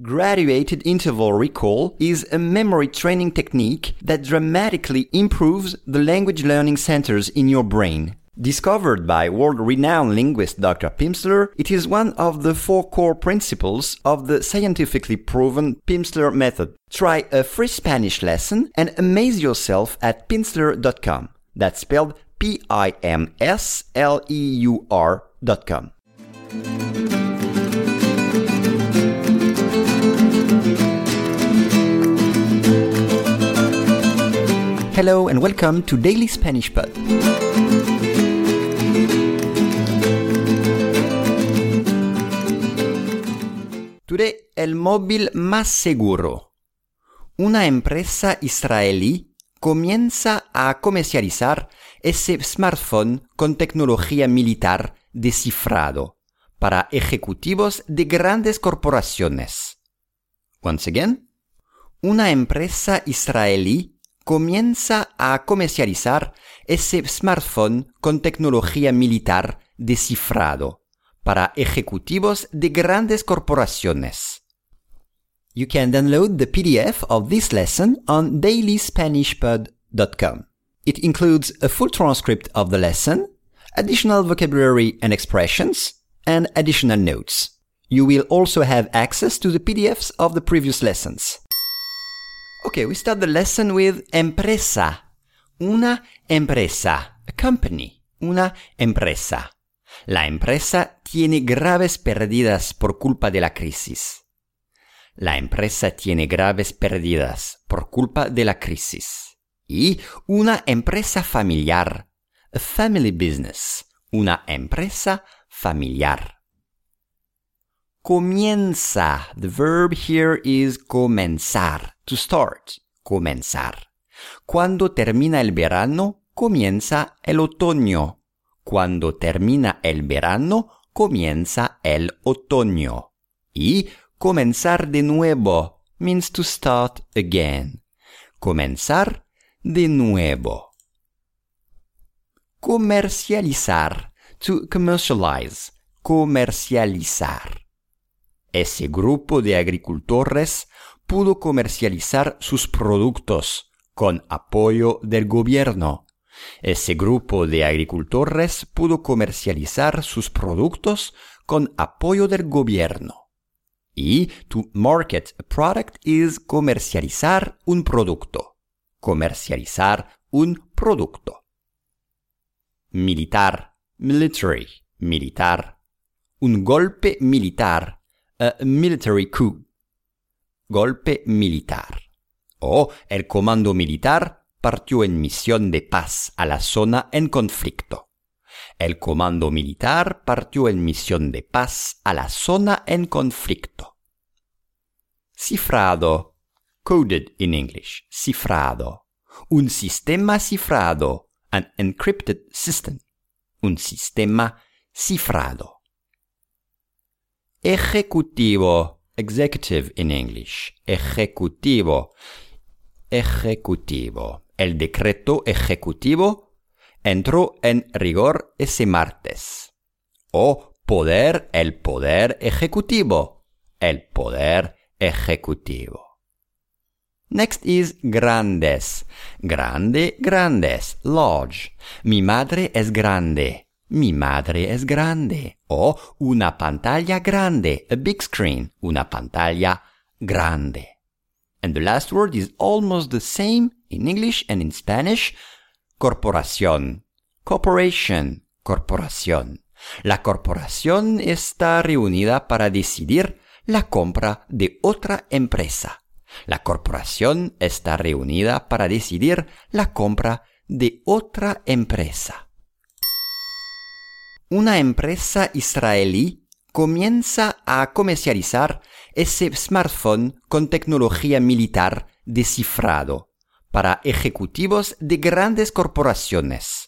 Graduated interval recall is a memory training technique that dramatically improves the language learning centers in your brain. Discovered by world-renowned linguist Dr. Pimsleur, it is one of the four core principles of the scientifically proven Pimsleur method. Try a free Spanish lesson and amaze yourself at pimsleur.com. That's spelled P-I-M-S-L-E-U-R Hello and welcome to Daily Spanish Pod. Today, el móvil más seguro. Una empresa israelí comienza a comercializar ese smartphone con tecnología militar descifrado para ejecutivos de grandes corporaciones. Once again, una empresa israelí comienza a comercializar ese smartphone con tecnología militar descifrado para ejecutivos de grandes corporaciones. You can download the PDF of this lesson on dailyspanishpod.com. It includes a full transcript of the lesson, additional vocabulary and expressions, and additional notes. You will also have access to the PDFs of the previous lessons. Okay, we start the lesson with empresa. Una empresa. A company. Una empresa. La empresa tiene graves pérdidas por culpa de la crisis. La empresa tiene graves pérdidas por culpa de la crisis. Y una empresa familiar. A family business. Una empresa familiar. Comienza. The verb here is comenzar. To start. Comenzar. Cuando termina el verano, comienza el otoño. Cuando termina el verano, comienza el otoño. Y comenzar de nuevo means to start again. Comenzar de nuevo. Comercializar. To commercialize. Comercializar. Ese grupo de agricultores pudo comercializar sus productos con apoyo del gobierno. Ese grupo de agricultores pudo comercializar sus productos con apoyo del gobierno. Y to market a product is comercializar un producto. Comercializar un producto. Militar, military, militar. Un golpe militar, a military coup. Golpe militar. O el comando militar partió en misión de paz a la zona en conflicto. El comando militar partió en misión de paz a la zona en conflicto. Cifrado. Coded in English. Cifrado. Un sistema cifrado. An encrypted system. Un sistema cifrado. Ejecutivo. Executive in English. Ejecutivo. Ejecutivo. El decreto ejecutivo entró en rigor ese martes. O poder, el poder ejecutivo. El poder ejecutivo. Next is grandes. Grande, grandes, large. Mi madre es grande. Mi madre es grande. O una pantalla grande, a big screen. Una pantalla grande. And the last word is almost the same in English and in Spanish. Corporación. Corporation. Corporación. La corporación está reunida para decidir la compra de otra empresa. La corporación está reunida para decidir la compra de otra empresa. Una empresa israelí comienza a comercializar ese smartphone con tecnología militar descifrado para ejecutivos de grandes corporaciones.